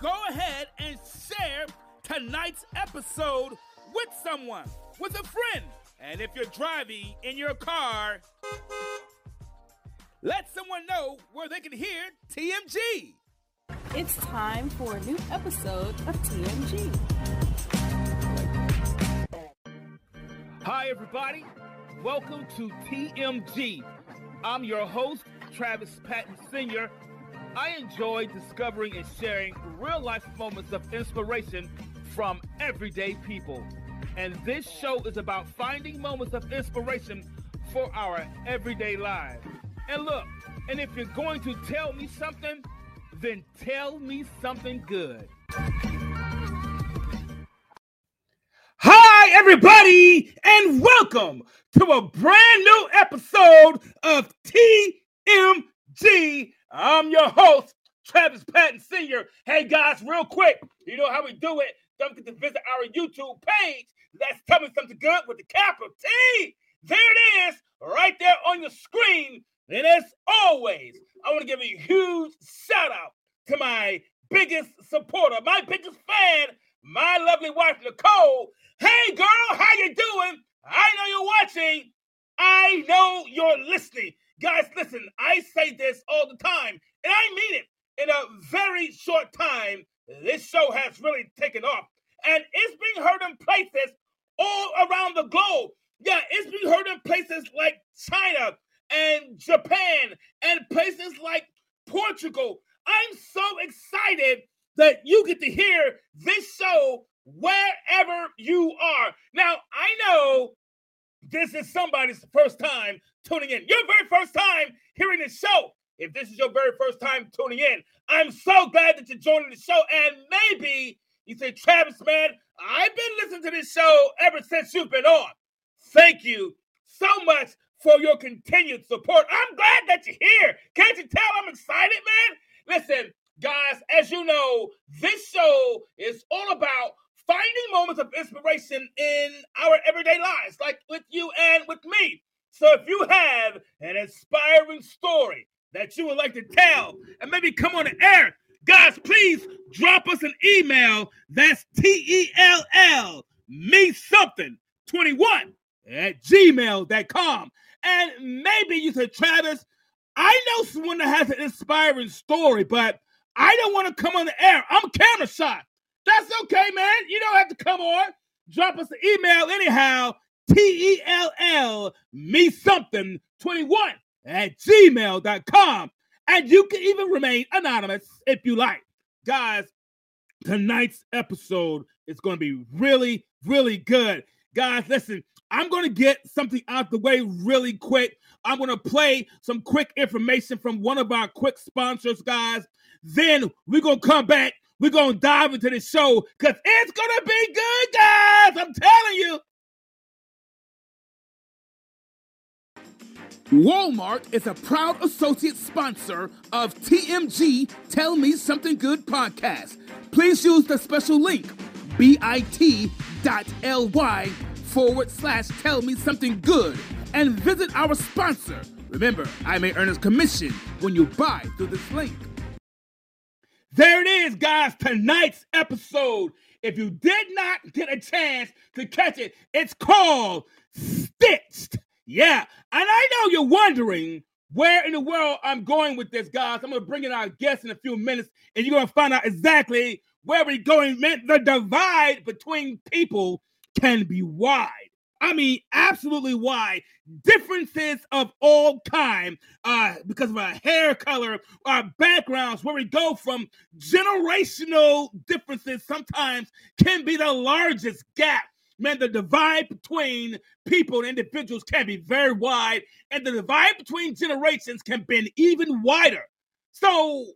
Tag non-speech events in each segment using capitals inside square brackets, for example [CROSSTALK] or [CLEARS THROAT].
Go ahead and share tonight's episode with someone, with a friend. And if you're driving in your car, let someone know where they can hear TMG. It's time for a new episode of TMG. Hi, everybody. Welcome to TMG. I'm your host, Travis Patton Sr. I enjoy discovering and sharing real life moments of inspiration from everyday people. And this show is about finding moments of inspiration for our everyday lives. And look, and if you're going to tell me something, then tell me something good. Hi, everybody, and welcome to a brand new episode of TMG. I'm your host, Travis Patton Sr. Hey, guys, real quick, you know how we do it. Don't forget to visit our YouTube page. Let's tell me something good with the capital T. There it is, right there on your screen. And as always, I want to give a huge shout out to my biggest supporter, my biggest fan, my lovely wife, Nicole. Hey, girl, how you doing? I know you're watching. I know you're listening. Guys, listen, I say this all the time, and I mean it. In a very short time, this show has really taken off. And it's being heard in places all around the globe. Yeah, it's being heard in places like China, and Japan and places like Portugal. I'm so excited that you get to hear this show wherever you are. Now, I know this is somebody's first time tuning in. Your very first time hearing the show. If this is your very first time tuning in, I'm so glad that you're joining the show. And maybe you say, Travis, man, I've been listening to this show ever since you've been on. Thank you so much for your continued support. I'm glad that you're here. Can't you tell I'm excited, man? Listen, guys, as you know, this show is all about finding moments of inspiration in our everyday lives, like with you and with me. So if you have an inspiring story that you would like to tell and maybe come on the air, guys, please drop us an email. That's T E L L me something 21 at gmail.com. And maybe you said, Travis, I know someone that has an inspiring story, but I don't want to come on the air. I'm camera shy. That's okay, man. You don't have to come on. Drop us an email anyhow. T E L L me something 21 at gmail.com. And you can even remain anonymous if you like. Guys, tonight's episode is going to be really, really good. Guys, listen, I'm going to get something out the way really quick. I'm going to play some quick information from one of our quick sponsors, guys. Then we're going to come back. We're going to dive into the show because it's going to be good, guys. I'm telling you. Walmart is a proud associate sponsor of TMG Tell Me Something Good podcast. Please use the special link bit.ly forward slash tell me something good and visit our sponsor. Remember, I may earn a commission when you buy through this link. There it is, guys. Tonight's episode. If you did not get a chance to catch it, it's called Stitched. Yeah. And I know you're wondering where in the world I'm going with this, guys. I'm going to bring in our guest in a few minutes, and you're going to find out exactly where we're going. The divide between people can be wide. I mean, absolutely wide. Differences of all kind, uh, because of our hair color, our backgrounds, where we go from generational differences sometimes can be the largest gap. Man, the divide between people and individuals can be very wide, and the divide between generations can be even wider. So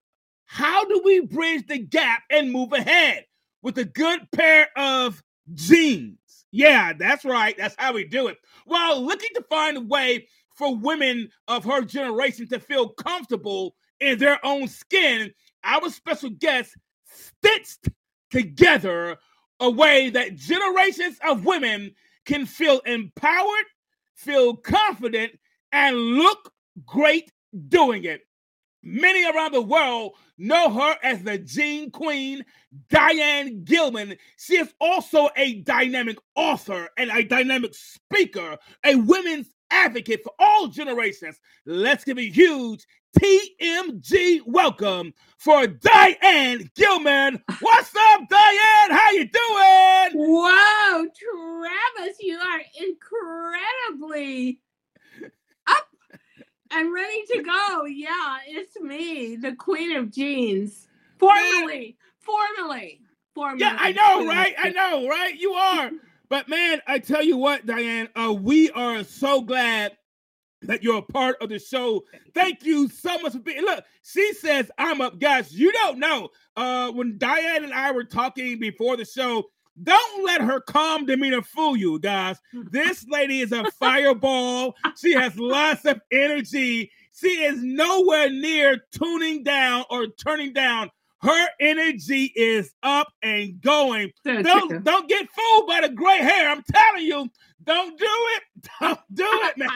how do we bridge the gap and move ahead with a good pair of jeans? Yeah, that's right. That's how we do it. While looking to find a way for women of her generation to feel comfortable in their own skin, our special guest stitched together a way that generations of women can feel empowered, feel confident, and look great doing it. Many around the world know her as the Jean Queen, Diane Gilman. She is also a dynamic author and a dynamic speaker, a women's advocate for all generations. Let's give a huge TMG welcome for Diane Gilman. What's up, Diane? How you doing? Whoa, Travis, you are incredibly up and ready to go. Yeah, it's me, the Queen of Jeans. Formally, formally, formally. Yeah, I know, right? I know, right? You are. [LAUGHS] But man, I tell you what, Diane, uh, we are so glad that you're a part of the show. Thank you so much for being. Look, she says I'm up, guys. You don't know. Uh, when Diane and I were talking before the show, don't let her calm demeanor fool you, guys. [LAUGHS] This lady is a fireball. She has lots of energy. She is nowhere near tuning down or turning down her energy is up and going. don't don't get fooled by the gray hair. I'm telling you, don't do it. Don't do it, man.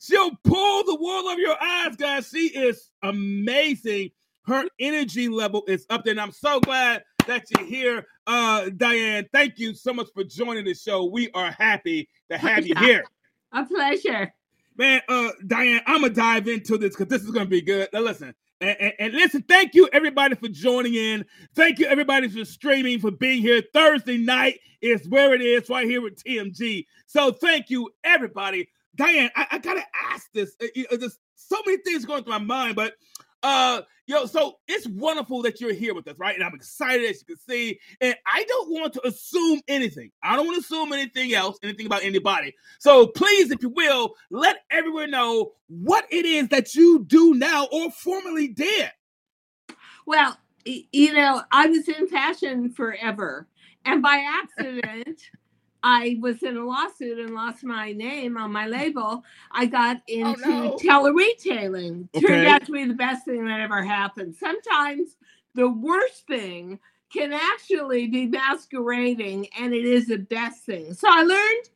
She'll pull the wool over your eyes, guys. She is amazing. Her energy level is up there, and I'm so glad that you're here, uh, Diane. Thank you so much for joining the show. We are happy to [LAUGHS] have you here. A pleasure. Man, uh, Diane, I'm gonna dive into this because this is gonna be good. Now listen, and, and, listen, thank you everybody for joining in. Thank you everybody for streaming, for being here. Thursday night is where it is, right here with TMG. So thank you everybody. Diane, I, I gotta ask this. Uh, there's so many things going through my mind, but uh, yo, so it's wonderful that you're here with us, right? And I'm excited as you can see. And I don't want to assume anything. I don't want to assume anything else, anything about anybody. So please, if you will, let everyone know what it is that you do now or formerly did. Well, you know, I was in fashion forever. And by accident, I was in a lawsuit and lost my name on my label. I got oh, into oh, no. teleretailing. Okay. Turned out to be the best thing that ever happened. Sometimes the worst thing can actually be masquerading, and it is the best thing. So I learned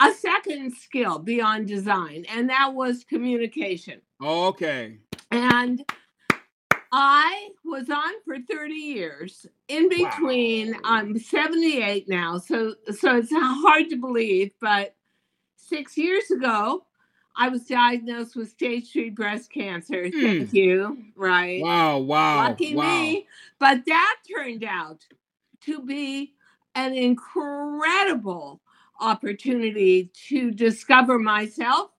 a second skill beyond design, and that was communication. Okay. And I was on for 30 years. In between, wow. I'm 78 now, so so it's hard to believe. But six years ago, I was diagnosed with stage three breast cancer. Mm. Thank you. Right. Wow. Wow. Lucky wow. me. But that turned out to be an incredible opportunity to discover myself,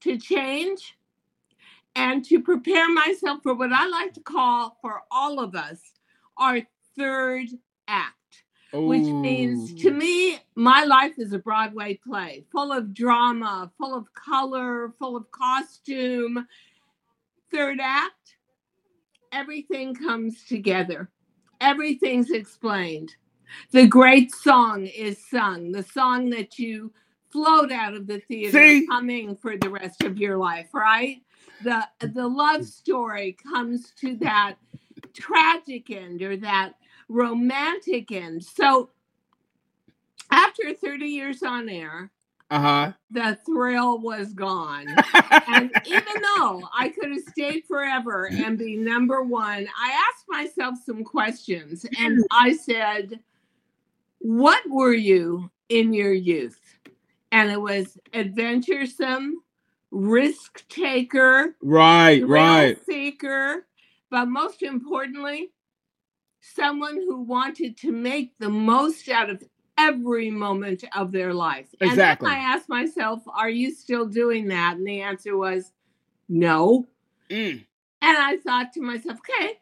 to change, and to prepare myself for what I like to call for all of us our third act, Ooh. which means to me, my life is a Broadway play full of drama, full of color, full of costume. Third act, everything comes together, everything's explained. The great song is sung, the song that you float out of the theater See? humming for the rest of your life, right? The the love story comes to that tragic end or that romantic end. So after 30 years on air, uh-huh. the thrill was gone. [LAUGHS] and even though I could have stayed forever and be number one, I asked myself some questions and I said, What were you in your youth? And it was adventuresome, risk taker, right, right, seeker, but most importantly, someone who wanted to make the most out of every moment of their life. Exactly. And then I asked myself, "Are you still doing that?" And the answer was, "No." Mm. And I thought to myself, "Okay,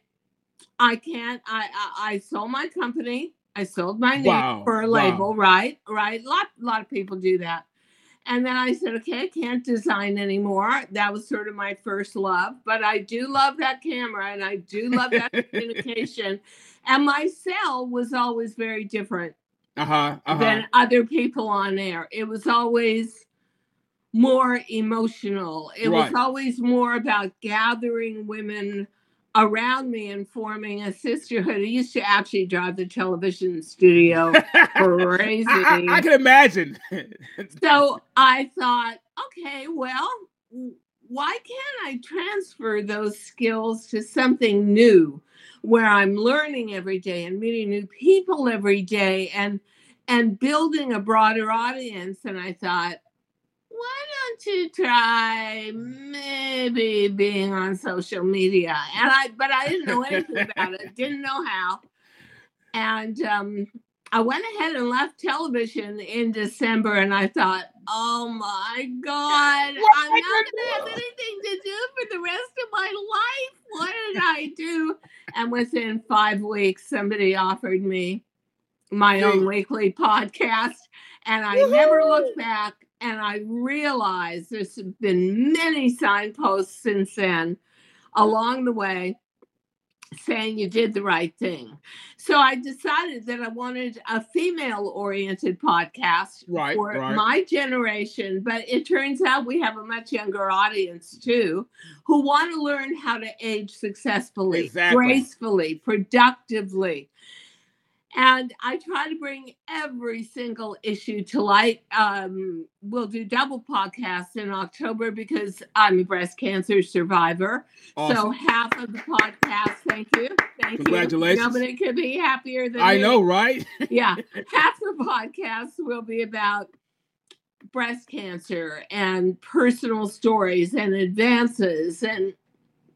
I can't. I I, I sold my company. I sold my name wow. for a label. Wow. Right, right. A lot, a lot of people do that." And then I said, okay, I can't design anymore. That was sort of my first love, but I do love that camera and I do love that [LAUGHS] communication. And my cell was always very different Uh-huh. Uh-huh. than other people on air. It was always more emotional. It Right. was always more about gathering women around me and forming a sisterhood. I used to actually drive the television studio [LAUGHS] crazy. I, I, I can imagine. [LAUGHS] So I thought, okay, well, why can't I transfer those skills to something new where I'm learning every day and meeting new people every day and and building a broader audience? And I thought, why don't you try maybe being on social media? And I but I didn't know anything [LAUGHS] about it, didn't know how. And um I went ahead and left television in December, and I thought, "Oh my God, [LAUGHS] I'm not going to have anything to do for the rest of my life. What did I do?" And within five weeks, somebody offered me my own weekly podcast, and I never looked back. And I realized there's been many signposts since then along the way saying you did the right thing. So I decided that I wanted a female oriented podcast Right, for right. my generation, but it turns out we have a much younger audience too who want to learn how to age successfully, Exactly. gracefully, productively. And I try to bring every single issue to light. Um, we'll do double podcasts in October because I'm a breast cancer survivor. So half of the podcast, thank you, thank you. Congratulations. you. Nobody could be happier than I me. know, right? Yeah, [LAUGHS] half the podcast will be about breast cancer and personal stories and advances and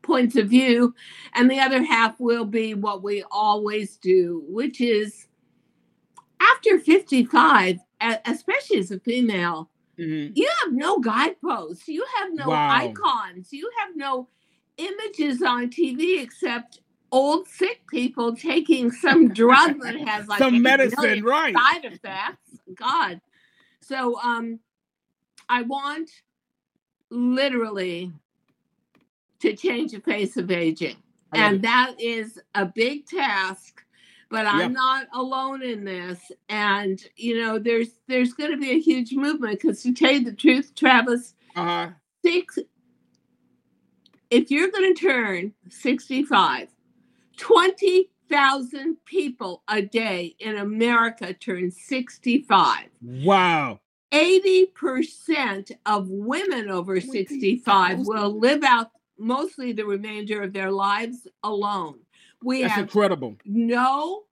points of view, and the other half will be what we always do, which is after 55, e- especially as a female, Mhm. you have no guideposts. You have no Wow. icons. You have no images on TV except old sick people taking some drug that [LAUGHS] has like Some medicine, right? side effects. God. So um I want literally to change the face of aging. And that is a big task, but I'm Yeah. not alone in this. And you know, there's there's going to be a huge movement because to tell you the truth, Travis, Uh-huh. six. If you're going to turn 65, 20,000 people a day in America turn 65. Wow. 80% of women over 65 will live out mostly the remainder of their lives alone. We That's have incredible. no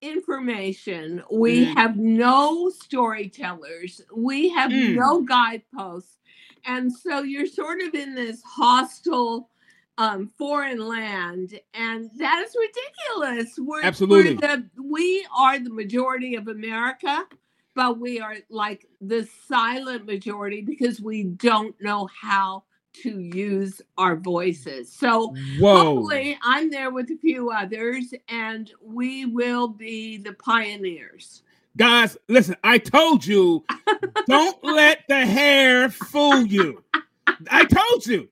information. We Mhm. have no storytellers. We have Mm. no guideposts. And so you're sort of in this hostile um, foreign land, and that is ridiculous. We're, Absolutely. We're the, we are the majority of America, but we are like the silent majority because we don't know how to use our voices. So Whoa. Hopefully, I'm there with a few others, and we will be the pioneers. Guys, listen, I told you, [LAUGHS] don't let the hair fool you. I told you.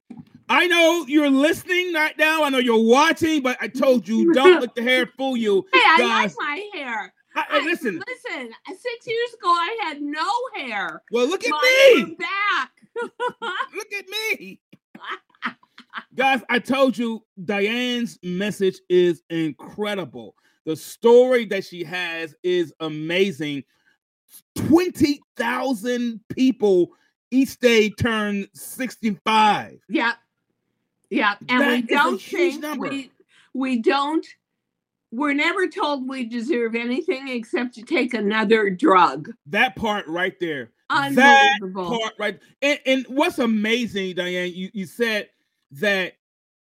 I know you're listening right now. I know you're watching, but I told you, don't let the hair fool you. [LAUGHS] Hey, I Guys, like my hair. I, I- I- listen, listen. Six years ago, I had no hair. well, look at Mine me. back. Look at me. [LAUGHS] Guys, I told you Diane's message is incredible. The story that she has is amazing. 20,000 people each day turn 65. yeah, yeah, and That we don't think number. we we don't. We're never told we deserve anything except to take another drug. That part right there. That part right. And, and what's amazing, Diane, you, you said that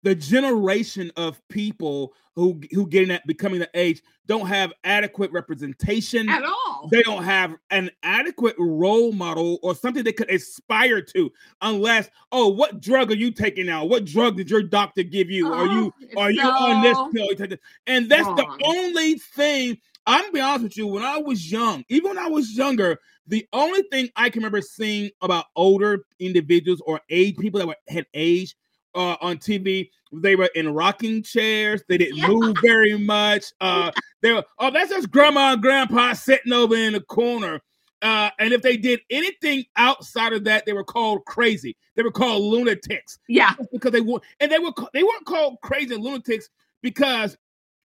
the generation of people who who getting that becoming the age don't have adequate representation. At all. They don't have an adequate role model or something they could aspire to, unless, oh, what drug are you taking now? What drug did your doctor give you? are uh-huh. you Oh, are you on this pill? You And that's wrong. the only thing I'm gonna be honest with you. When I was young, even when I was younger, the only thing I can remember seeing about older individuals or age people that were, had age uh, on TV, they were in rocking chairs. They didn't Yeah. move very much. [LAUGHS] Uh, they were, oh, that's just grandma and grandpa sitting over in the corner. Uh, and if they did anything outside of that, they were called crazy. They were called lunatics Yeah. because they were, and they were they weren't called crazy lunatics because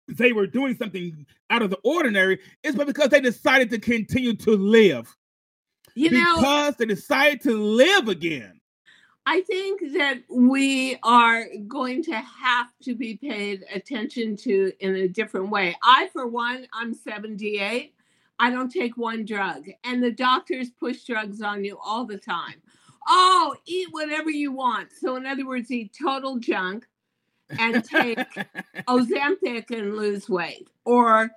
they were doing something out of the ordinary. It's but because they decided to continue to live You know, because they decided to live again. I think that we are going to have to be paid attention to in a different way. I, for one, I'm 78. I don't take one drug, and the doctors push drugs on you all the time. Oh, eat whatever you want. So, in other words, eat total junk and take Ozempic and lose weight, or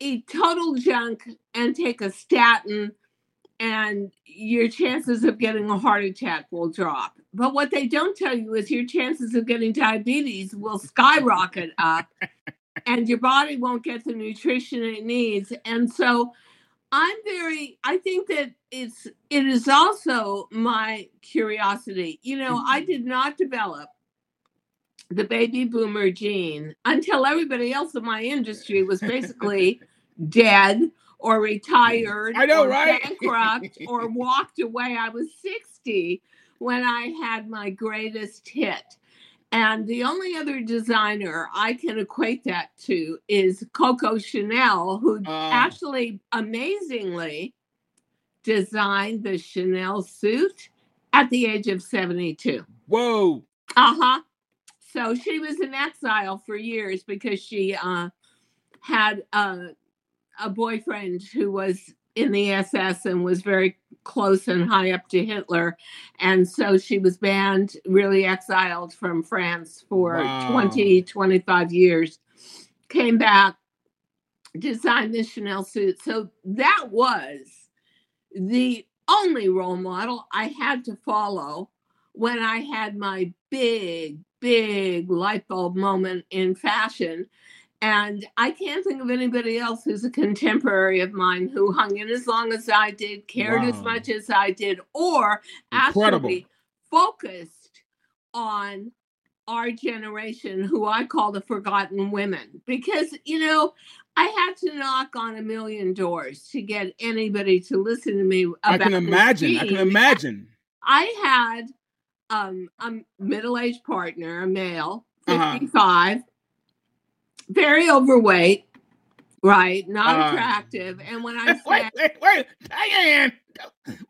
eat total junk and take a statin, and your chances of getting a heart attack will drop. But what they don't tell you is your chances of getting diabetes will skyrocket up, and your body won't get the nutrition it needs. And so, I'm very. I think that it's. It is also my curiosity. You know, I mm-hmm. did not develop the baby boomer jean until everybody else in my industry was basically [LAUGHS] dead or retired I know, or right? bankrupt or [LAUGHS] walked away. I was 60 when I had my greatest hit. And the only other designer I can equate that to is Coco Chanel, who Ah. actually amazingly designed the Chanel suit at the age of 72. Whoa. Uh huh. So she was in exile for years because she uh, had a, a boyfriend who was in the SS and was very close and high up to Hitler. And so she was banned, really exiled from France for Wow. 20, 25 years. Came back, designed the Chanel suit. So that was the only role model I had to follow when I had my big, big light bulb moment in fashion. And I can't think of anybody else who's a contemporary of mine who hung in as long as I did, cared as much as I did, or Incredible. actually focused on our generation, who I call the forgotten women. Because, you know, I had to knock on a million doors to get anybody to listen to me. About I can imagine. I can imagine. I had um, a middle-aged partner, a male, Uh-huh. 55, very overweight, right? Not Uh. attractive. And when I [LAUGHS] wait, said, wait, wait, Diane.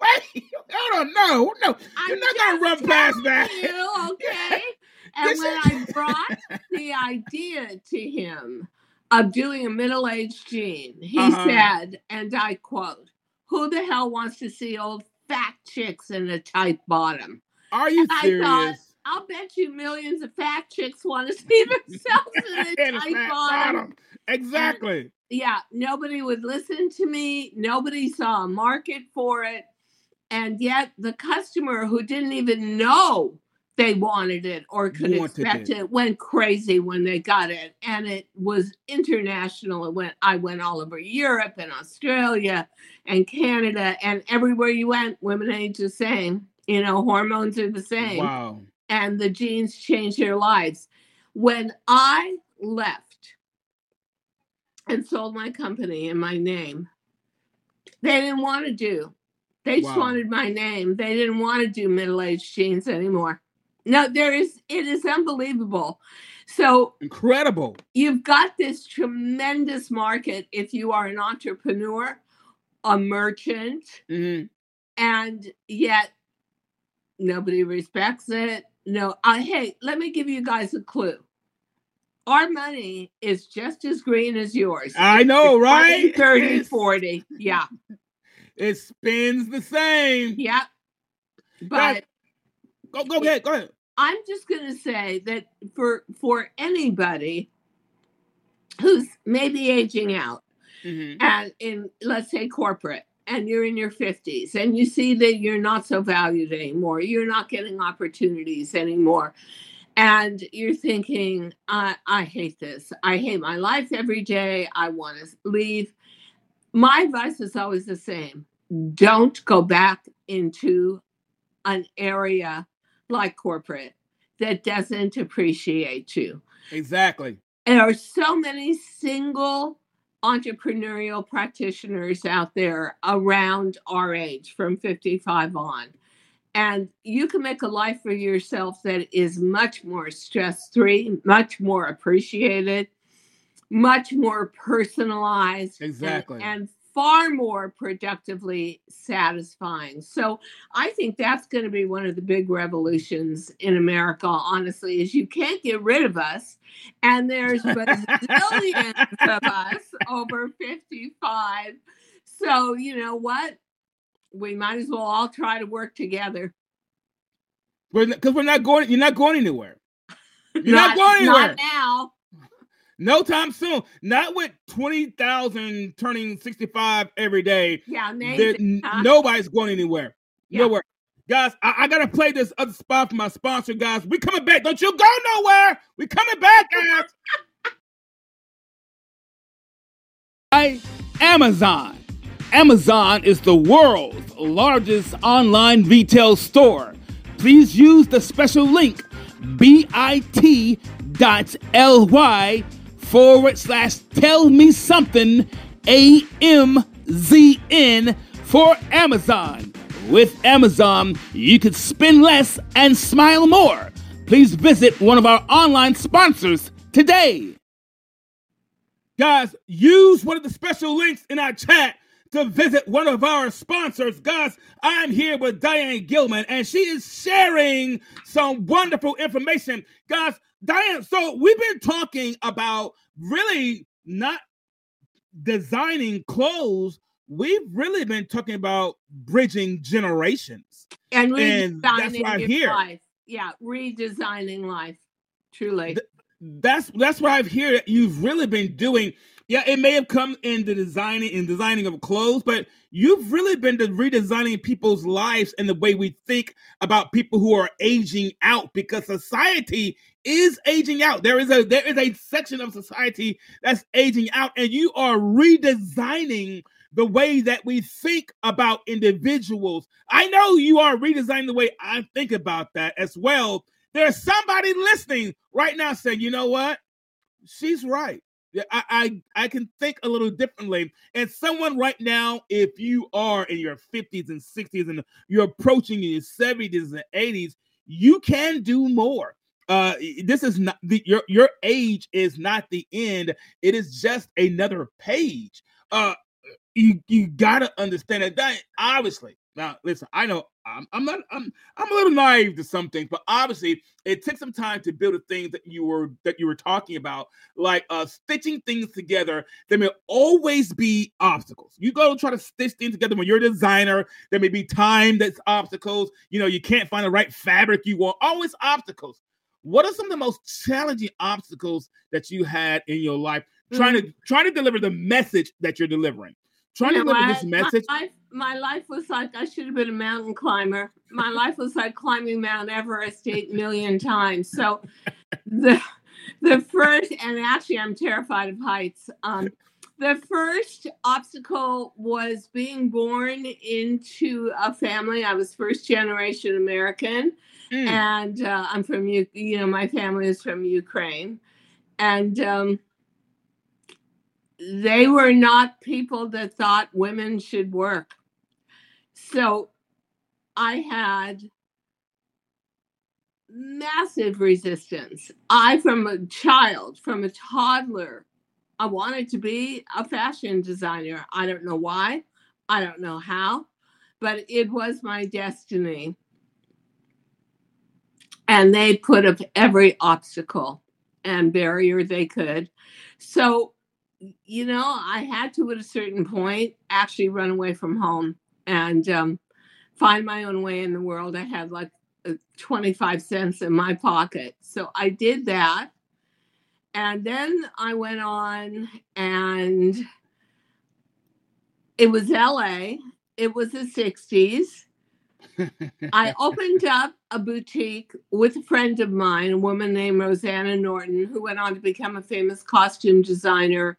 Wait, hold on, no, no, I'm you're not gonna run past that. You, okay? [LAUGHS] And This when is- I brought the idea to him of doing a middle-aged jean, he Uh-huh. said, and I quote, "Who the hell wants to see old fat chicks in a tight bottom?" Are you I serious? thought, I'll bet you millions of fat chicks want to [LAUGHS] see themselves in [LAUGHS] a In a tight fat bottom. Exactly. Yeah, nobody would listen to me. Nobody saw a market for it. And yet the customer who didn't even know they wanted it or could expect it. it. went crazy when they got it. And it was international. It went I went all over Europe and Australia and Canada and everywhere you went, women ain't the same. You know, hormones are the same Wow. and the jeans change their lives. When I left and sold my company and my name, they didn't want to do. They just wanted my name. They didn't want to do middle-aged jeans anymore. No, there is it is unbelievable. So Incredible. you've got this tremendous market if you are an entrepreneur, a merchant, hmm and yet nobody respects it. No, uh, hey, let me give you guys a clue. Our money is just as green as yours. I know, right? 30, It's- 40. Yeah. [LAUGHS] It spins the same. Right. But Go, go ahead. Go ahead. I'm just going to say that for for anybody who's maybe aging out hmm and in let's say corporate and you're in your 50s and you see that you're not so valued anymore you're not getting opportunities anymore and you're thinking, I, I hate this. I hate my life every day. I want to leave. My advice is always the same don't go back into an area like corporate that doesn't appreciate you. Exactly. There are so many single entrepreneurial practitioners out there around our age from 55 on. And you can make a life for yourself that is much more stress free, much more appreciated, much more personalized, exactly, and, and, far more productively satisfying. So I think that's going to be one of the big revolutions in America. Honestly, is you can't get rid of us, and there's [LAUGHS] bazillions of us over fifty-five. So you know what? we might as well all try to work together. Because we're, we're, not going. You're not going anywhere. [LAUGHS] You're not, not going anywhere. Not now. No time soon. Not with twenty thousand turning sixty-five every day. Yeah, amazing, huh? Nobody's going anywhere. Yeah. Nowhere. Guys, I, I, gotta play this other spot for my sponsor, guys. We coming back. Don't you go nowhere. We coming back, guys. [LAUGHS] I Amazon. Amazon is the world's largest online retail store. Please use the special link bit.ly forward slash tell me something AMZN for Amazon. With Amazon, you could spend less and smile more. Please visit one of our online sponsors today. Guys, use one of the special links in our chat to visit one of our sponsors. Guys, I'm here with Diane Gilman, and she is sharing some wonderful information. Guys, Diane, so we've been talking about really not designing clothes. We've really been talking about bridging generations. And, and that's why I'm here. Life. Yeah, redesigning life. Truly. Th- that's that's what I've heard you've really been doing yeah, it may have come in the designing in designing of clothes, but you've really been redesigning people's lives and the way we think about people who are aging out because society is aging out. There is a there is a section of society that's aging out, and you are redesigning the way that we think about individuals. I know you are redesigning the way I think about that as well. There's somebody listening right now saying, you know what? She's right. I, I I can think a little differently. And someone right now, if you are in your 50s and 60s and you're approaching your 70s and 80s, you can do more. Uh, this is not the your your age is not the end. It is just another page. Uh, you you gotta understand that. that obviously, now listen, I know I'm, I'm not I'm I'm a little naive to some things, but obviously it took some time to build the things that you were that you were talking about, like uh stitching things together. There may always be obstacles. You go try to stitch things together when you're a designer. There may be time that's obstacles. You know, you can't find the right fabric you want. Always obstacles. What are some of the most challenging obstacles that you had in your life mm-hmm. trying to trying to deliver the message that you're delivering? Trying you know, to deliver this message. My life was like I should have been a mountain climber. My life was like climbing Mount Everest eight million times. So the the first and actually I'm terrified of heights. Um, the first obstacle was being born into a family. I was first generation American, mm. and uh, I'm from you. You know, my family is from Ukraine, and um, they were not people that thought women should work. So I had massive resistance. I, from a child, from a toddler, I wanted to be a fashion designer. I don't know why, I don't know how, but it was my destiny. And they put up every obstacle and barrier they could. So, you know, I had to, at a certain point, actually run away from home and um, find my own way in the world. I had like uh, 25 cents in my pocket. So I did that. And then I went on and it was LA. It was the 60s. [LAUGHS] I opened up a boutique with a friend of mine, a woman named Rosanna Norton, who went on to become a famous costume designer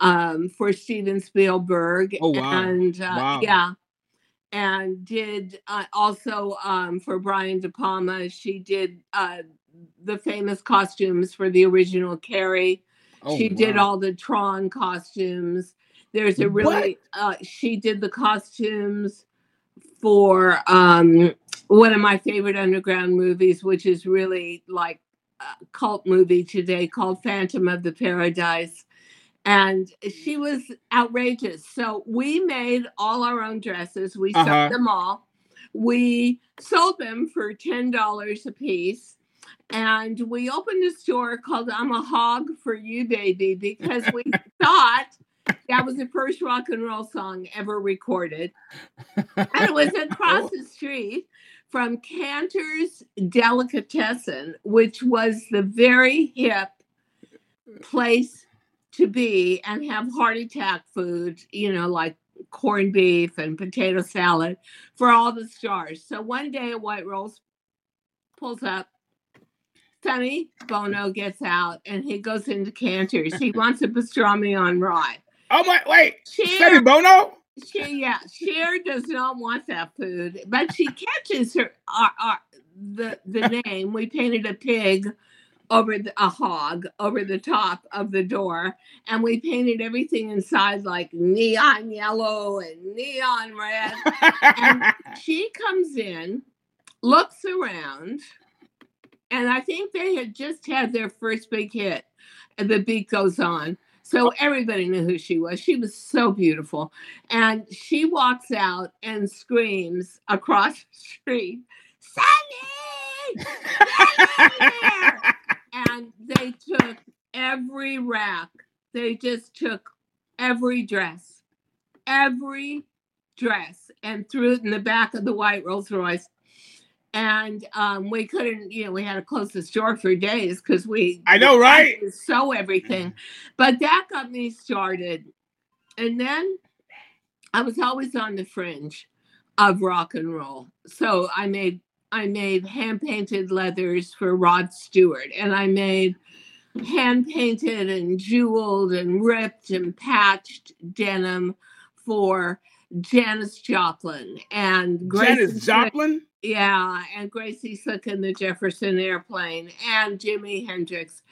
um, for Steven Spielberg. Oh, wow. And uh, Wow. yeah, and did uh, also um, for Brian De Palma. She did uh, the famous costumes for the original Carrie. Oh, she did all the Tron costumes. There's a really uh, she did the costumes for um, one of my favorite underground movies, which is really like a cult movie today called Phantom of the Paradise. And she was outrageous. So we made all our own dresses. We Uh-huh. sold them all. We sold them for $10 a piece. And we opened a store called I'm a Hog for You, Baby, because we [LAUGHS] thought that was the first rock and roll song ever recorded. And it was across [LAUGHS] the street from Canter's Delicatessen, which was the very hip place to be and have heart attack food, you know, like corned beef and potato salad for all the stars. So one day a White Rolls pulls up. Sonny Bono gets out and he goes into Canter's. He wants a pastrami on rye. Oh my! Wait, Cher, Sammy Bono. she, yeah, Cher does not want that food, but she catches her our, our, the the [LAUGHS] name. We painted a pig over the, a hog over the top of the door, and we painted everything inside like neon yellow and neon red. And [LAUGHS] she comes in, looks around, and I think they had just had their first big hit. And the beat goes on. So everybody knew who she was. She was so beautiful. And she walks out and screams across the street, Sonny! And they took every rack. They just took every dress, every dress, and threw it in the back of the white Rolls Royce. And um, we couldn't, you know, we had to close the store for days because we I know, right? sew everything. But that got me started. And then I was always on the fringe of rock and roll. So I made I made hand painted leathers for Rod Stewart and I made hand painted and jeweled and ripped and patched denim for Janis Joplin and Gracie Janis Slick- Joplin. yeah, and Gracie Slick in the Jefferson Airplane, and Jimi Hendrix,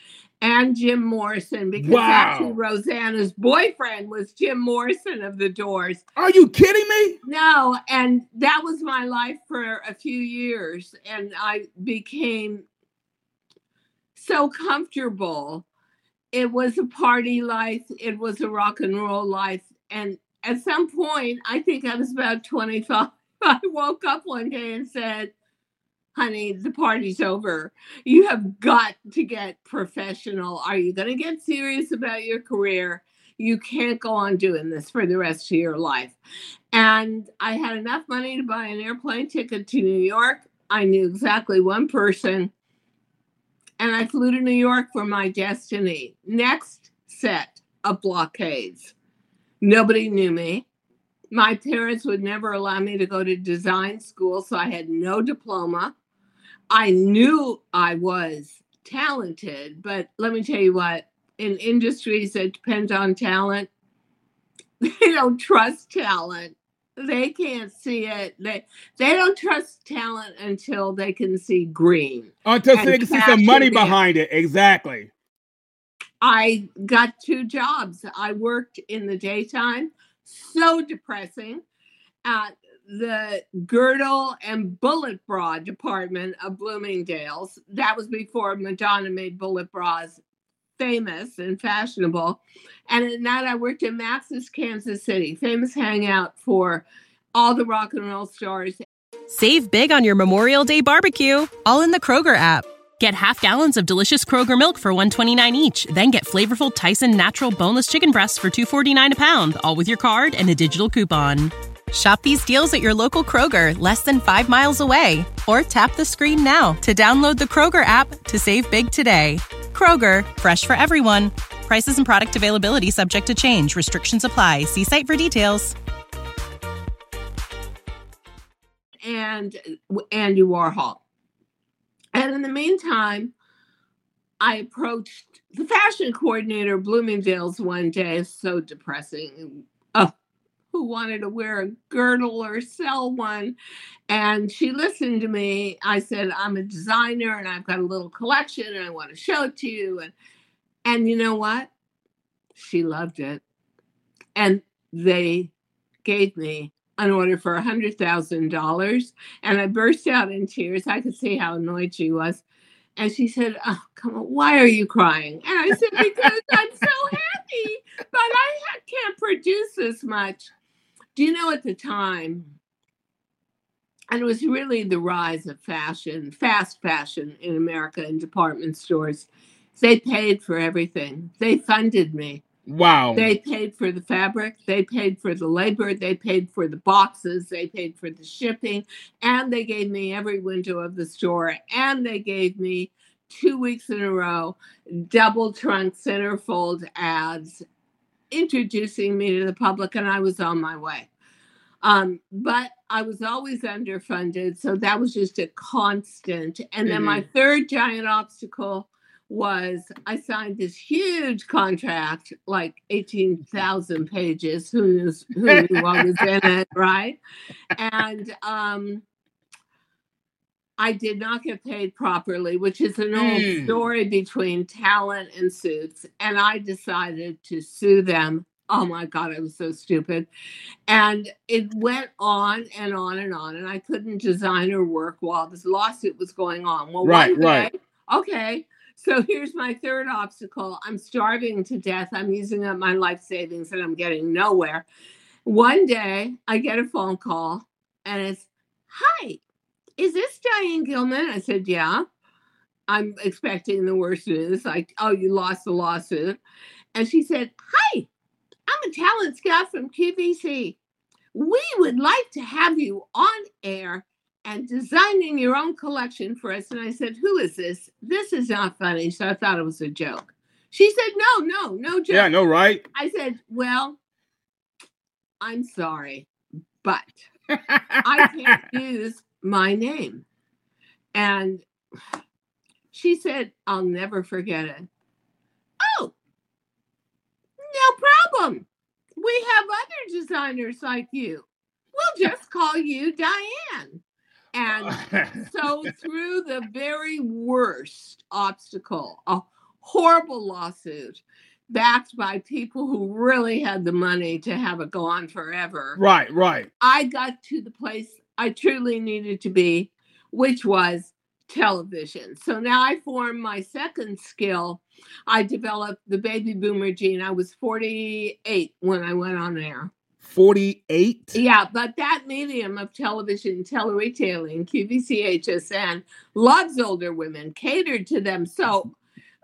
and Jim Morrison, because Wow. actually Rosanna's boyfriend was Jim Morrison of the Doors. Are you kidding me? No, and that was my life for a few years, and I became so comfortable. It was a party life, it was a rock and roll life, and at some point, I think I was about 25. [LAUGHS] I woke up one day and said, Honey, the party's over. You have got to get professional. Are you going to get serious about your career? You can't go on doing this for the rest of your life. And I had enough money to buy an airplane ticket to New York. I knew exactly one person. And I flew to New York for my destiny. Next set of blockades. Nobody knew me. My parents would never allow me to go to design school, so I had no diploma. I knew I was talented, but let me tell you what, in industries that depend on talent, [LAUGHS] they don't trust talent. They can't see it. They they don't trust talent until they can see green. Until they can see some money behind it. Exactly. I got two jobs. I worked in the daytime, so depressing, at the girdle and bullet bra department of Bloomingdale's. That was before Madonna made bullet bras famous and fashionable. And at night, I worked in Max's Kansas City, famous hangout for all the rock and roll stars. Save big on your Memorial Day barbecue, all in the Kroger app. Get half gallons of delicious Kroger milk for 129 each, then get flavorful Tyson natural boneless chicken breasts for 249 a pound, all with your card and a digital coupon. Shop these deals at your local Kroger, less than 5 miles away, or tap the screen now to download the Kroger app to save big today. Kroger, fresh for everyone. Prices and product availability subject to change. Restrictions apply. See site for details. and Andy Warhol. And in the meantime, I approached the fashion coordinator Bloomingdale's one day. It's so depressing. Oh, who wanted to wear a girdle or sell one. And she listened to me. I said, I'm a designer and I've got a little collection and I want to show it to you. And and you know what? She loved it. And they gave me an order for a hundred thousand dollars. And I burst out in tears. I could see how annoyed she was. And she said, Oh, come on, why are you crying? And I said, Because I'm so happy, but I can't produce this much. Do you know at the time, and it was really the rise of fashion, fast fashion in America in department stores. They paid for everything. They funded me. Wow. They paid for the fabric, they paid for the labor, they paid for the boxes, they paid for the shipping, and they gave me every window of the store, and they gave me two weeks in a row double truck centerfold ads introducing me to the public, and I was on my way. Um, but I was always underfunded, so that was just a constant. And then mm-hmm. my third giant obstacle was I signed this huge contract, like 18,000 pages. Who knew, who knew what was in it, right? And um, I did not get paid properly, which is an old mm. story between talent and suits. And I decided to sue them. Oh my God, I was so stupid. And it went on and on and on. And I couldn't design or work while this lawsuit was going on. Well, right, day, right. Okay, so here's my third obstacle. I'm starving to death. I'm using up my life savings and I'm getting nowhere. One day I get a phone call and it's, Hi, is this Diane Gilman? I said, Yeah. I'm expecting the worst news. Like, oh, you lost the lawsuit. And she said, Hi, I'm a talent scout from QVC. We would like to have you on air and designing your own collection for us. And I said, Who is this? This is not funny. So I thought it was a joke. She said, No, no, no joke. Yeah, no, right? I said, Well, I'm sorry, but [LAUGHS] I can't use my name. And she said, I'll never forget it. Oh, no problem. We have other designers like you. We'll just call you Diane. And [LAUGHS] so, through the very worst obstacle, a horrible lawsuit backed by people who really had the money to have it go on forever. Right, right. I got to the place I truly needed to be, which was television. So now I formed my second skill. I developed the baby boomer gene. I was 48 when I went on air. 48? Yeah, but that medium of television, teleretailing, QVC HSN loves older women, catered to them. So,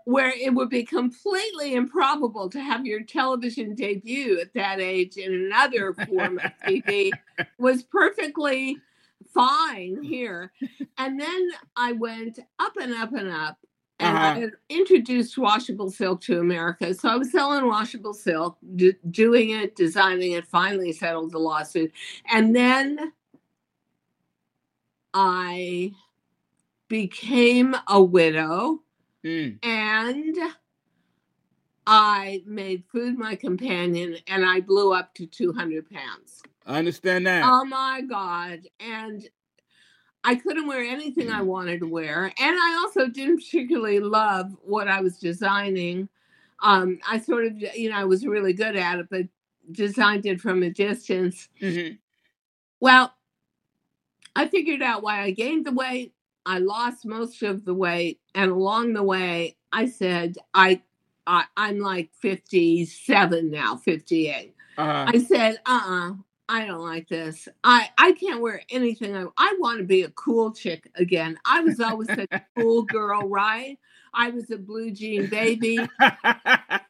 where it would be completely improbable to have your television debut at that age in another form of [LAUGHS] TV was perfectly fine here. And then I went up and up and up and uh-huh. I introduced washable silk to America. So I was selling washable silk, d- doing it, designing it, finally settled the lawsuit. And then I became a widow mm. and I made food my companion and I blew up to 200 pounds. I understand that. Oh my God. And I couldn't wear anything I wanted to wear. And I also didn't particularly love what I was designing. Um, I sort of, you know, I was really good at it, but designed it from a distance. Mm-hmm. Well, I figured out why I gained the weight. I lost most of the weight. And along the way, I said, I, I I'm like 57 now, 58. Uh-huh. I said, uh uh-uh, uh I don't like this. I I can't wear anything. I I want to be a cool chick again. I was always a [LAUGHS] cool girl, right? I was a blue jean baby.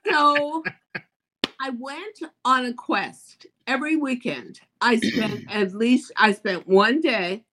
so I went on a quest every weekend. I spent [CLEARS THROAT] at least I spent one day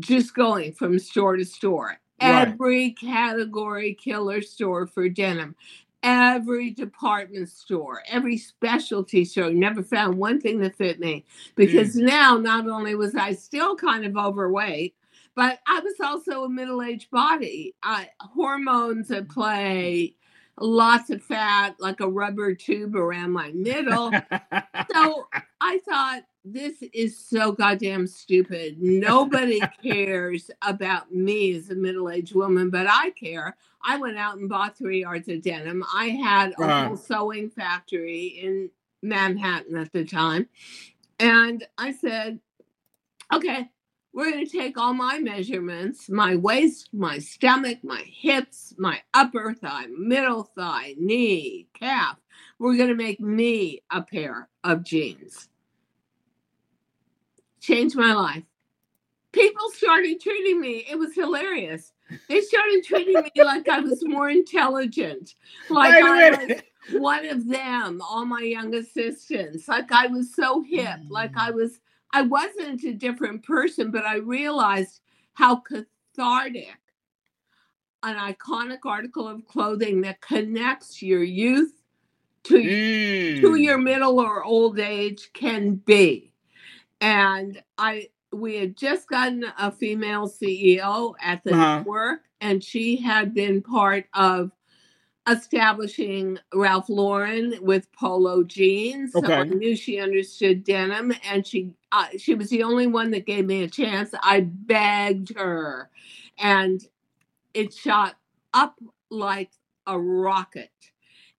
just going from store to store. Right. Every category killer store for denim. every department store, every specialty store, never found one thing that fit me because mm. now not only was I still kind of overweight, but I was also a middle aged body. I, hormones at play, lots of fat, like a rubber tube around my middle. [LAUGHS] so I thought, this is so goddamn stupid. Nobody [LAUGHS] cares about me as a middle aged woman, but I care. I went out and bought three yards of denim. I had a uh-huh. whole sewing factory in Manhattan at the time. And I said, okay, we're going to take all my measurements my waist, my stomach, my hips, my upper thigh, middle thigh, knee, calf. We're going to make me a pair of jeans. Changed my life. People started treating me, it was hilarious. They started treating me like I was more intelligent, like I was one of them, all my young assistants, like I was so hip, like I was I wasn't a different person, but I realized how cathartic an iconic article of clothing that connects your youth to, mm. to your middle or old age can be. And I we had just gotten a female CEO at the uh-huh. network, and she had been part of establishing Ralph Lauren with polo jeans. Okay. So I knew she understood denim, and she uh, she was the only one that gave me a chance. I begged her, and it shot up like a rocket.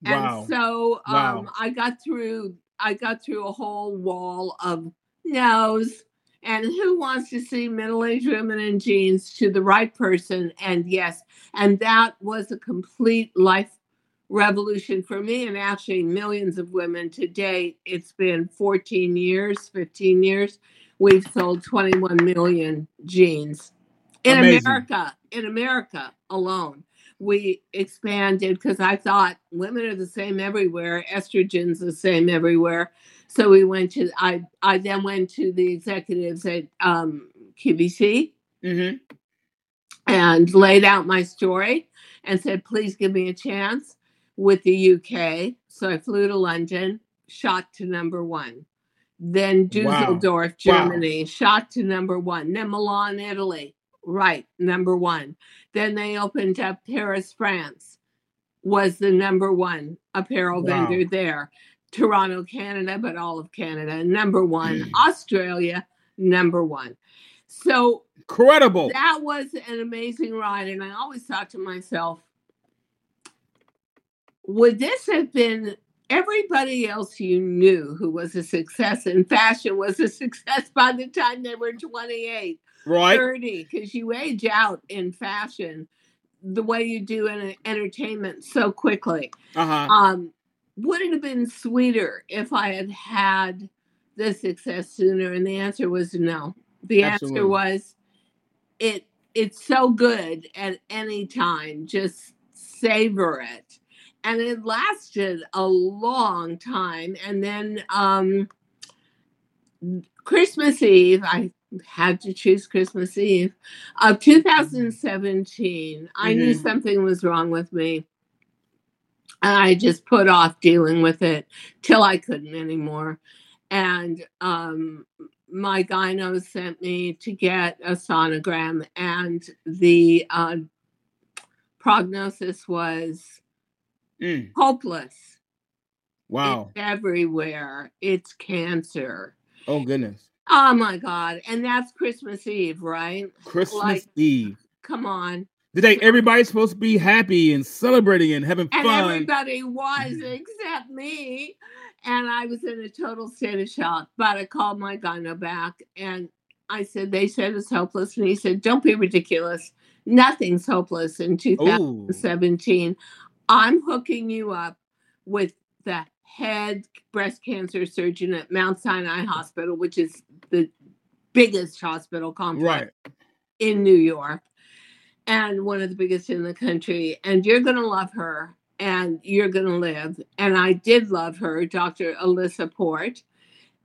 Wow. And so um, wow. I got through. I got through a whole wall of no's. And who wants to see middle-aged women in jeans to the right person? And yes, and that was a complete life revolution for me and actually millions of women to date. It's been 14 years, 15 years. We've sold 21 million jeans in Amazing. America, in America alone. We expanded because I thought women are the same everywhere, estrogen's the same everywhere. So we went to I I then went to the executives at um, QVC mm-hmm. and laid out my story and said, please give me a chance with the UK. So I flew to London, shot to number one. Then Dusseldorf, wow. Germany, wow. shot to number one. Then Milan, Italy, right, number one. Then they opened up Paris, France, was the number one apparel wow. vendor there. Toronto, Canada, but all of Canada, number one. Hmm. Australia, number one. So incredible. That was an amazing ride. And I always thought to myself, would this have been everybody else you knew who was a success in fashion was a success [LAUGHS] by the time they were 28 right. 30 because you age out in fashion the way you do in entertainment so quickly. Uh-huh. um, would it have been sweeter if i had had the success sooner? And the answer was no. The Absolutely. answer was it it's so good at any time. Just savor it and it lasted a long time. And then um, Christmas Eve, I had to choose Christmas Eve of 2017. Mm-hmm. I knew mm-hmm. something was wrong with me. And I just put off dealing with it till I couldn't anymore. And um, my gyno sent me to get a sonogram, and the uh, prognosis was Mm. Hopeless. Wow. It's everywhere. It's cancer. Oh goodness. Oh my God. And that's Christmas Eve, right? Christmas like, Eve. Come on. The day everybody's supposed to be happy and celebrating and having and fun. Everybody was [LAUGHS] except me. And I was in a total state of shock. But I called my gyno back and I said, they said it's hopeless. And he said, don't be ridiculous. Nothing's hopeless in 2017. Ooh. I'm hooking you up with the head breast cancer surgeon at Mount Sinai Hospital, which is the biggest hospital complex right. in New York and one of the biggest in the country. And you're going to love her and you're going to live. And I did love her, Dr. Elisa Port.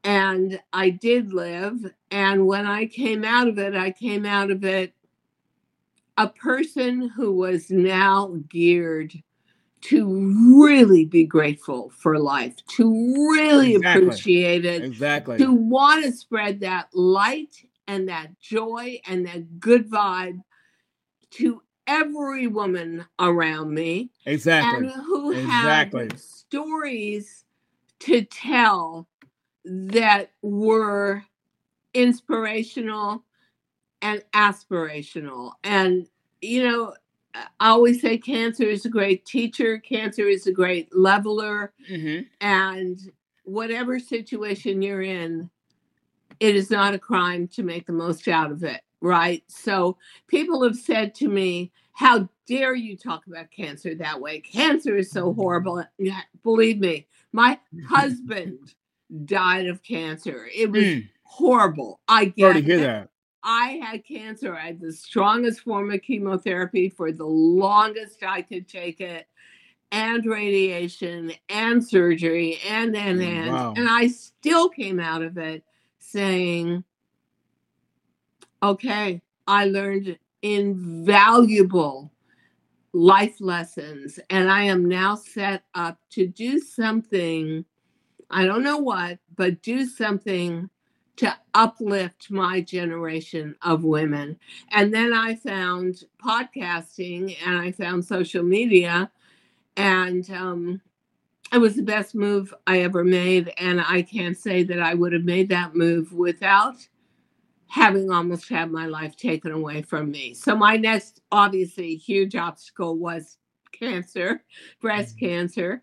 And I did live. And when I came out of it, I came out of it a person who was now geared to really be grateful for life, to really Exactly. appreciate it, Exactly. to want to spread that light and that joy and that good vibe to every woman around me Exactly. and who Exactly. had stories to tell that were inspirational and aspirational. And, you know, I always say cancer is a great teacher, cancer is a great leveler, hmm and whatever situation you're in, it is not a crime to make the most out of it, right? So people have said to me, How dare you talk about cancer that way? Cancer is so horrible. Yeah, Believe me, my [LAUGHS] husband died of cancer. It was Mm. horrible. I get Sorry to hear that. I had cancer. I had the strongest form of chemotherapy for the longest I could take it, and radiation, and surgery, and and mm, and. Wow. And I still came out of it saying, okay, I learned invaluable life lessons, and I am now set up to do something. I don't know what, but do something to uplift my generation of women. And then I found podcasting and I found social media, and um, it was the best move I ever made. And I can't say that I would have made that move without having almost had my life taken away from me. So, my next, obviously, huge obstacle was cancer, breast Mhm. cancer.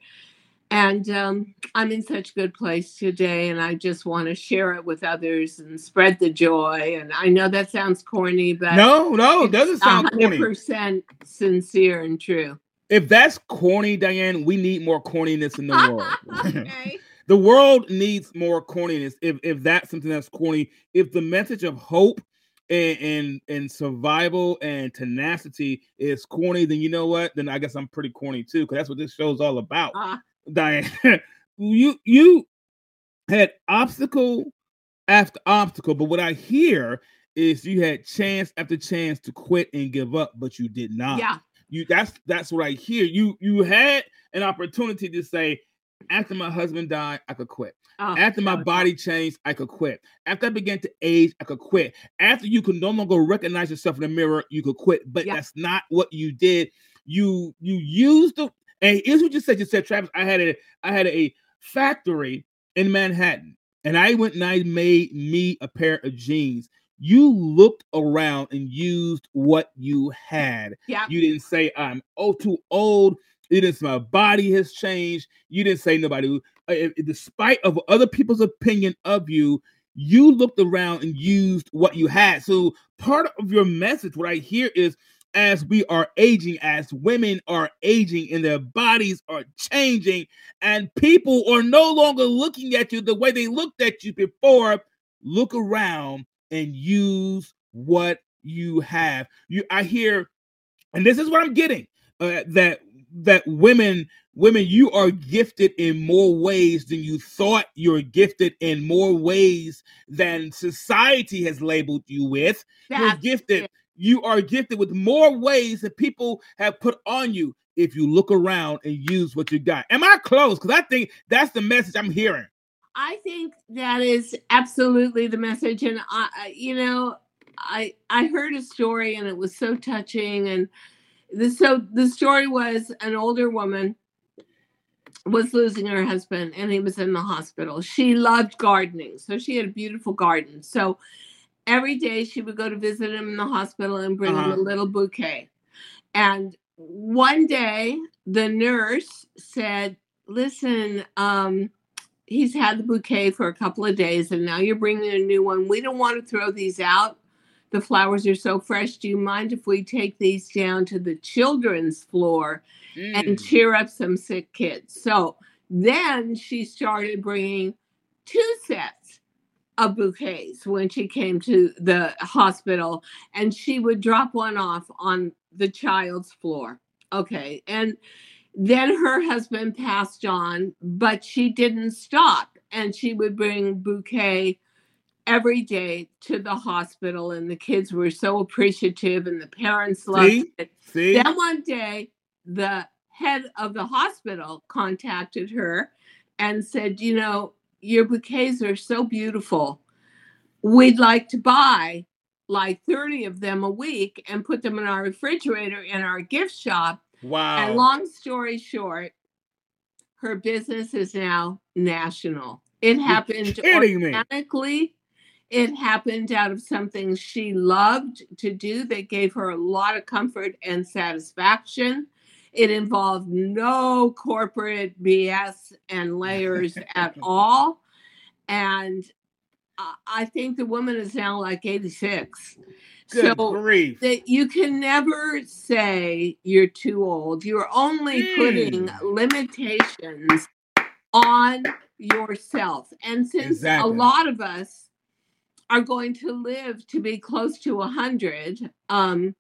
And um, I'm in such a good place today, and I just want to share it with others and spread the joy. And I know that sounds corny, but No, no, it doesn't sound corny. 100% sincere and true. If that's corny, Diane, we need more corniness in the [LAUGHS] world. [LAUGHS] the world needs more corniness. If if that's something that's corny, if the message of hope and and, and survival and tenacity is corny, then you know what? Then I guess I'm pretty corny too, because that's what this show's all about. Uh, Diane, [LAUGHS] you you had obstacle after obstacle, but what I hear is you had chance after chance to quit and give up, but you did not. yeah. You that's that's what I hear. You you had an opportunity to say, after my husband died, I could quit. Oh, After my body changed, I could quit. After I began to age, I could quit. After you could no longer recognize yourself in the mirror, you could quit. But that's not what you did. You you used the and here's what you said. You said, Travis, I had a I had a factory in Manhattan, and I went and I made me a pair of jeans. You looked around and used what you had. Yeah. You didn't say I'm oh too old. You didn't say my body has changed. You didn't say nobody. uh, despite of other people's opinion of you, you looked around and used what you had. So part of your message, what I hear is, as we are aging, as women are aging, and their bodies are changing, and people are no longer looking at you the way they looked at you before. Look around and use what you have. You, I hear, and this is what I'm getting uh, that that women women you are gifted in more ways than you thought you're gifted in more ways than society has labeled you with you're gifted it. You are gifted with more ways that people have put on you if you look around and use what you got am i close because i think that's the message i'm hearing I think that is absolutely the message, and I, you know, I I heard a story and it was so touching, and the so the story was an older woman was losing her husband, and he was in the hospital. She loved gardening, so she had a beautiful garden. So every day she would go to visit him in the hospital and bring him Uh-huh. a little bouquet. And one day the nurse said, "Listen, um." he's had the bouquet for a couple of days and now you're bringing a new one. We don't want to throw these out. The flowers are so fresh. Do you mind if we take these down to the children's floor and Mm. cheer up some sick kids? So then she started bringing two sets of bouquets when she came to the hospital and she would drop one off on the child's floor. Okay. And then her husband passed on, but she didn't stop. And she would bring bouquet every day to the hospital. And the kids were so appreciative and the parents loved See? it. see Then one day, the head of the hospital contacted her and said, You know, your bouquets are so beautiful. We'd like to buy like 30 of them a week and put them in our refrigerator in our gift shop. Wow. And long story short, her business is now national. It happened kidding me. organically. It happened out of something she loved to do that gave her a lot of comfort and satisfaction. It involved no corporate BS and layers at [LAUGHS] all. And I- think the woman is now like 86. Good so grief. that you can never say you're too old. You're only putting Mm. limitations on yourself. And since Exactly. a lot of us are going to live to be close to 100, um,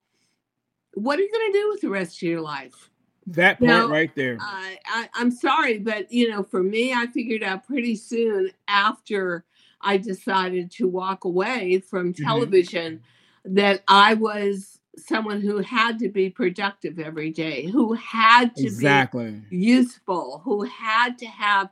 what are you going to do with the rest of your life? That part Now, right there. I, I, I'm sorry, but you know, for me, I figured out pretty soon after I decided to walk away from Mm-hmm. television that I was someone who had to be productive every day, who had to exactly. be useful, who had to have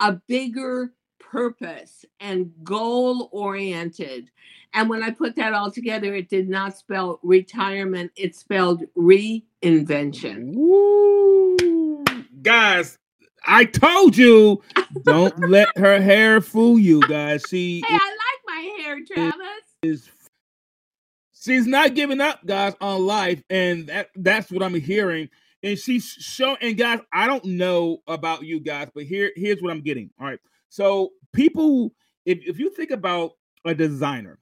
a bigger purpose and goal oriented. And when I put that all together, it did not spell retirement, it spelled reinvention. Woo. Guys, I told you, don't [LAUGHS] let her hair fool you, guys. She Hey, I like my hair, Travis. is she's not giving up, guys, on life, and that that's what I'm hearing. And she's showing and guys, I don't know about you guys, but here here's what I'm getting. All right. So people, if, if you think about a designer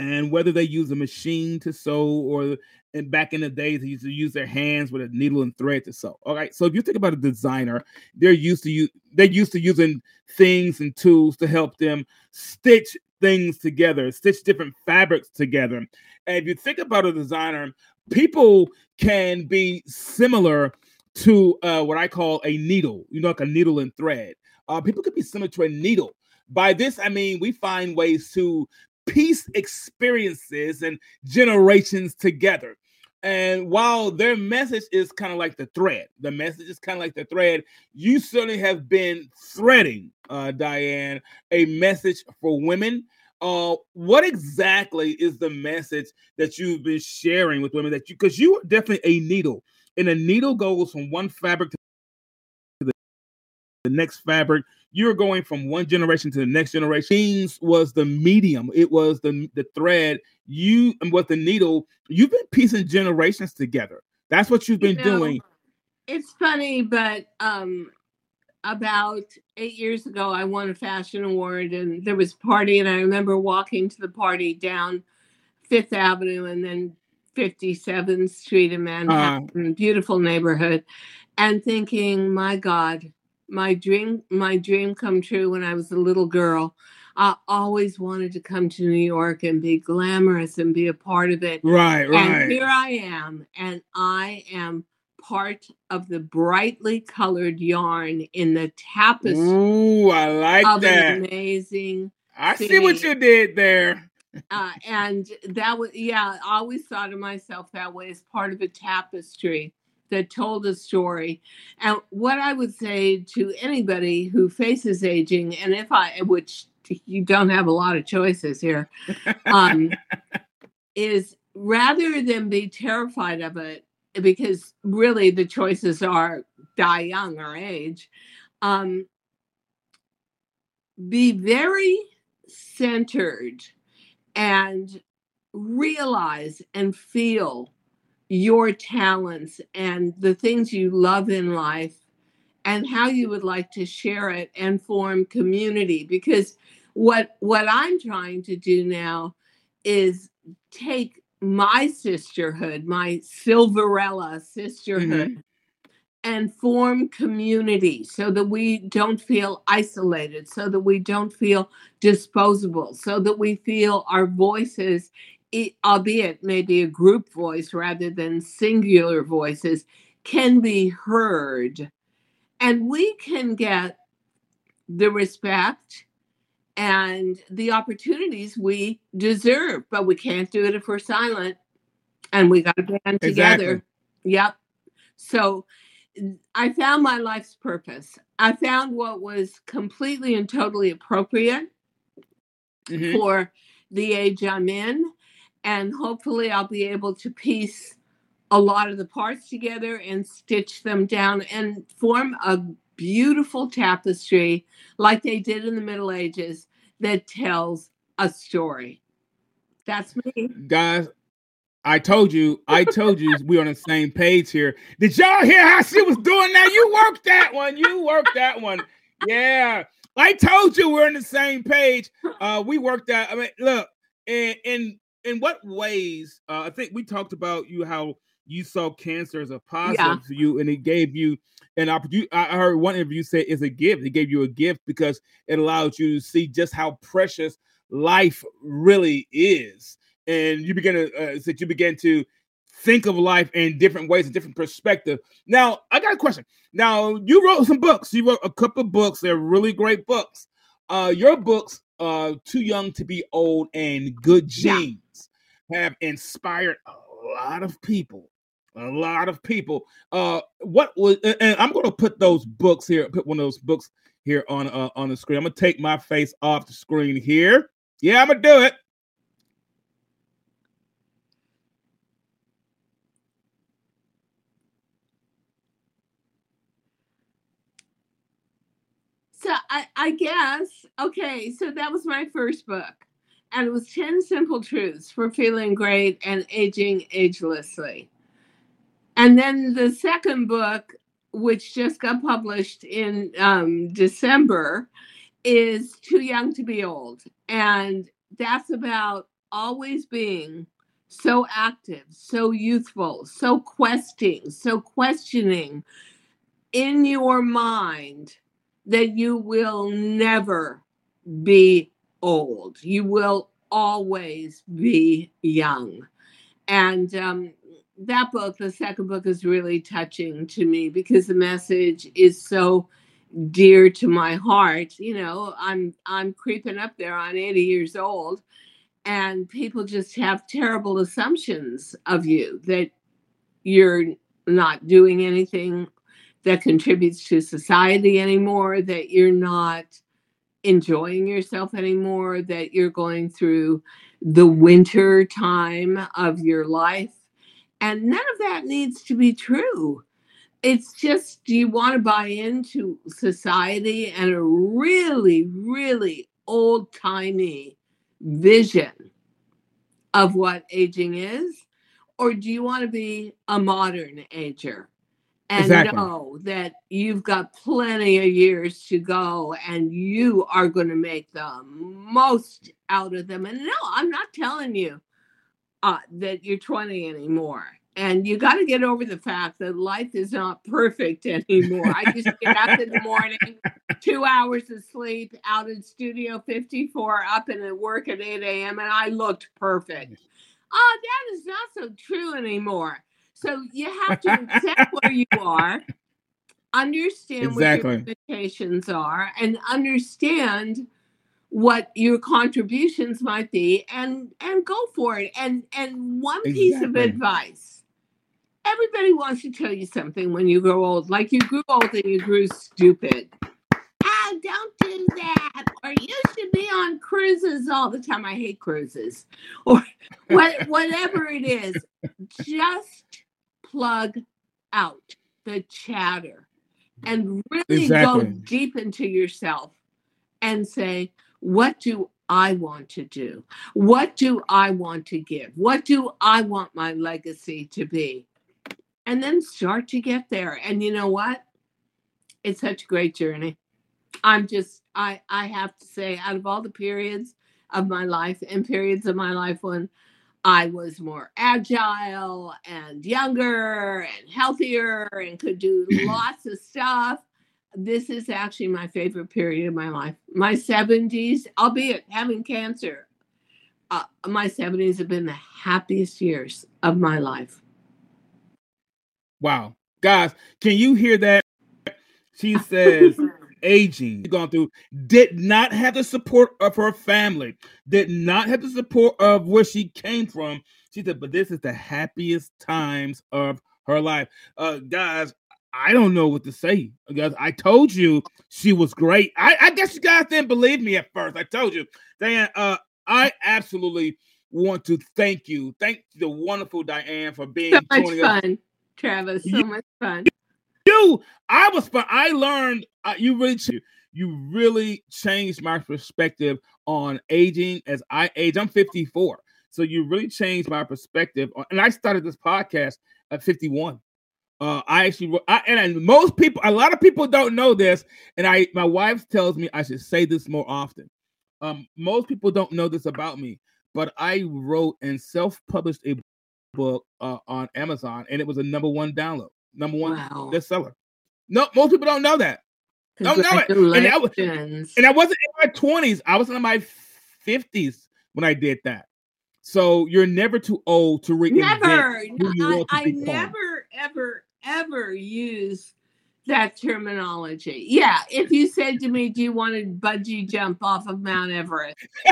and whether they use a machine to sew or and back in the days they used to use their hands with a needle and thread to sew. All right. So if you think about a designer, they're used to use they're used to using things and tools to help them stitch things together, stitch different fabrics together. And if you think about a designer, people can be similar to uh, what I call a needle, you know, like a needle and thread. Uh, people could be similar to a needle. By this, I mean we find ways to piece experiences and generations together. And while their message is kind of like the thread, the message is kind of like the thread, you certainly have been threading, uh, Diane, a message for women. Uh, what exactly is the message that you've been sharing with women that you because you are definitely a needle, and a needle goes from one fabric the next fabric. You're going from one generation to the next generation. Jeans was the medium, it was the the thread. You and with the needle, you've been piecing generations together. That's what you've You been know, doing. It's funny, but um, about eight years ago, I won a fashion award, and there was a party, and I remember walking to the party down Fifth Avenue and then 57th Street in Manhattan, beautiful neighborhood, and thinking, my God, my dream, my dream come true when I was a little girl. I always wanted to come to New York and be glamorous and be a part of it. Right, right. And here I am, and I am part of the brightly colored yarn in the tapestry Ooh, I like that. amazing. I see what you did there. Uh, and that was, yeah, I always thought of myself that way as part of a tapestry that told a story. And what I would say to anybody who faces aging, and if I, which you don't have a lot of choices here, [LAUGHS] um, is rather than be terrified of it, because really the choices are die young or age, um, be very centered and realize and feel your talents and the things you love in life and how you would like to share it and form community. Because what what I'm trying to do now is take my sisterhood, my Silverella sisterhood, mm-hmm. and form community so that we don't feel isolated, so that we don't feel disposable, so that we feel our voices, i- albeit maybe a group voice rather than singular voices, can be heard. And we can get the respect and the opportunities we deserve, but we can't do it if we're silent. And we got to band Exactly. together. Yep. So I found my life's purpose. I found what was completely and totally appropriate mm-hmm. for the age I'm in. And hopefully, I'll be able to piece a lot of the parts together and stitch them down and form a beautiful tapestry like they did in the Middle Ages that tells a story. That's me. Guys, I told you, I told you we're on the same page here. Did y'all hear how she was doing that? You worked that one. You worked that one. Yeah. I told you we're on the same page. Uh, we worked that. I mean, look, in in in what ways? Uh, I think we talked about you how you saw cancer as a positive yeah. for you, and it gave you an opportunity. I heard one interview say it's a gift. It gave you a gift because it allowed you to see just how precious life really is, and you begin to uh, that you begin to think of life in different ways, a different perspective. Now, I got a question. Now, you wrote some books. You wrote a couple of books. They're really great books. Uh, your books, uh, "Too Young to Be Old" and "Good Genes," yeah. Have inspired a lot of people. A lot of people. Uh, what was? And I'm going to put those books here. Put one of those books here on uh, on the screen. I'm going to take my face off the screen here. Yeah, I'm gonna do it. So I, I guess okay. So that was my first book, and it was ten simple truths for feeling great and aging agelessly. And then the second book, which just got published in um, December, is Too Young to Be Old. And that's about always being so active, so youthful, so questing, so questioning in your mind that you will never be old. You will always be young. And um, that book, the second book, is really touching to me because the message is so dear to my heart. You know, I'm I'm creeping up there on 80 years old, and people just have terrible assumptions of you that you're not doing anything that contributes to society anymore, that you're not enjoying yourself anymore, that you're going through the winter time of your life and none of that needs to be true. It's just, do you want to buy into society and a really, really old timey vision of what aging is? Or do you want to be a modern ager and exactly. know that you've got plenty of years to go and you are going to make the most out of them? And no, I'm not telling you uh, that you're 20 anymore. And you got to get over the fact that life is not perfect anymore. I just get up in the morning, [LAUGHS] two hours of sleep, out in Studio 54, up and at work at 8 a.m., and I looked perfect. Oh, that is not so true anymore. So you have to accept where you are, understand exactly. what your limitations are, and understand what your contributions might be and and go for it and and one exactly. piece of advice everybody wants to tell you something when you grow old like you grew old and you grew stupid oh don't do that or you should be on cruises all the time i hate cruises or [LAUGHS] what, whatever it is just plug out the chatter and really exactly. go deep into yourself and say what do I want to do? What do I want to give? What do I want my legacy to be? And then start to get there. And you know what? It's such a great journey. I'm just, I, I have to say, out of all the periods of my life and periods of my life when I was more agile and younger and healthier and could do [LAUGHS] lots of stuff this is actually my favorite period of my life. My 70s, albeit having cancer, uh, my 70s have been the happiest years of my life. Wow. Guys, can you hear that? She says, [LAUGHS] aging, gone through, did not have the support of her family, did not have the support of where she came from. She said, but this is the happiest times of her life. Uh, guys, I don't know what to say. Because I told you she was great. I, I guess you guys didn't believe me at first. I told you. Diane, uh, I absolutely want to thank you. Thank the wonderful Diane for being so much fun, us. Travis. So you, much fun. You, I was fun. I learned. Uh, you really, you really changed my perspective on aging as I age. I'm 54, so you really changed my perspective. On, and I started this podcast at 51. Uh, I actually, I, and most people, a lot of people don't know this, and I, my wife tells me I should say this more often. Um, most people don't know this about me, but I wrote and self-published a book uh, on Amazon, and it was a number one download, number one wow. bestseller. No, most people don't know that. Don't know it. And I, was, and I wasn't in my twenties. I was in my fifties when I did that. So you're never too old to reinvent. Never. I, I never, ever, ever use that terminology. Yeah, if you said to me, "Do you want to bungee jump off of Mount Everest?" [LAUGHS]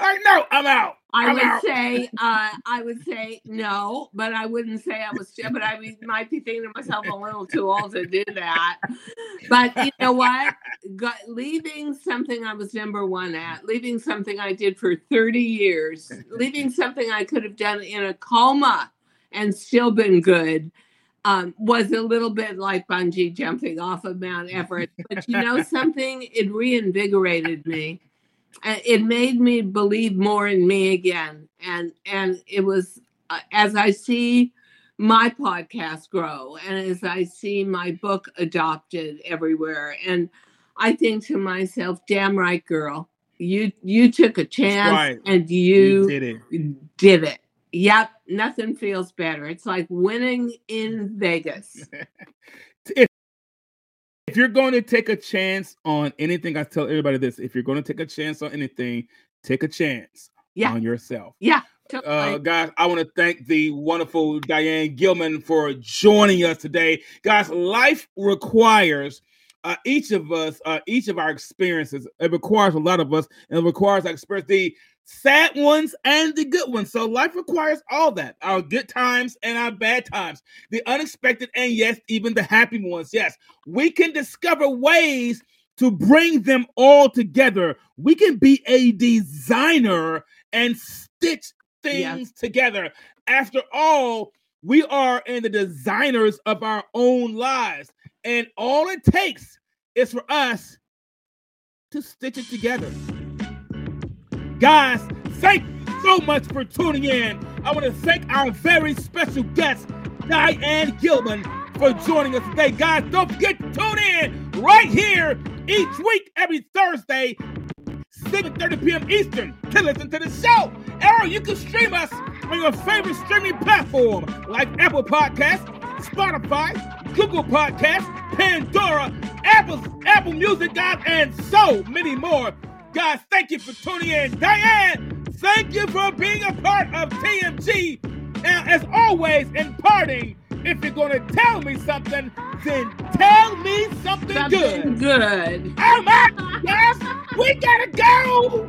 I know I'm out. I I'm would out. say, uh, I would say no, but I wouldn't say I was. But I might be thinking to myself a little too old to do that. But you know what? Got, leaving something I was number one at, leaving something I did for thirty years, leaving something I could have done in a coma and still been good um, was a little bit like bungee jumping off of Mount Everest. But you know [LAUGHS] something? It reinvigorated me. It made me believe more in me again. And and it was uh, as I see my podcast grow and as I see my book adopted everywhere. And I think to myself, damn right, girl. You you took a chance right. and you, you did it. Did it. Yep, nothing feels better. It's like winning in Vegas. [LAUGHS] if, if you're going to take a chance on anything, I tell everybody this: if you're going to take a chance on anything, take a chance yeah. on yourself. Yeah. Uh, guys, I want to thank the wonderful Diane Gilman for joining us today. Guys, life requires uh, each of us, uh, each of our experiences. It requires a lot of us, and it requires our experience. The sad ones and the good ones. So life requires all that our good times and our bad times, the unexpected, and yes, even the happy ones. Yes, we can discover ways to bring them all together. We can be a designer and stitch things together. After all, we are in the designers of our own lives. And all it takes is for us to stitch it together. Guys, thank you so much for tuning in. I want to thank our very special guest, Diane Gilman, for joining us today. Guys, don't forget to tune in right here each week, every Thursday, 7.30 p.m. Eastern, to listen to the show. Or you can stream us on your favorite streaming platform like Apple Podcasts, Spotify, Google Podcasts, Pandora, Apple, Apple Music, guys, and so many more. Guys, thank you for tuning in. Diane, thank you for being a part of TMG. Now, as always, in parting, if you're going to tell me something, then tell me something, something good. good. I'm out, guys. we gotta go.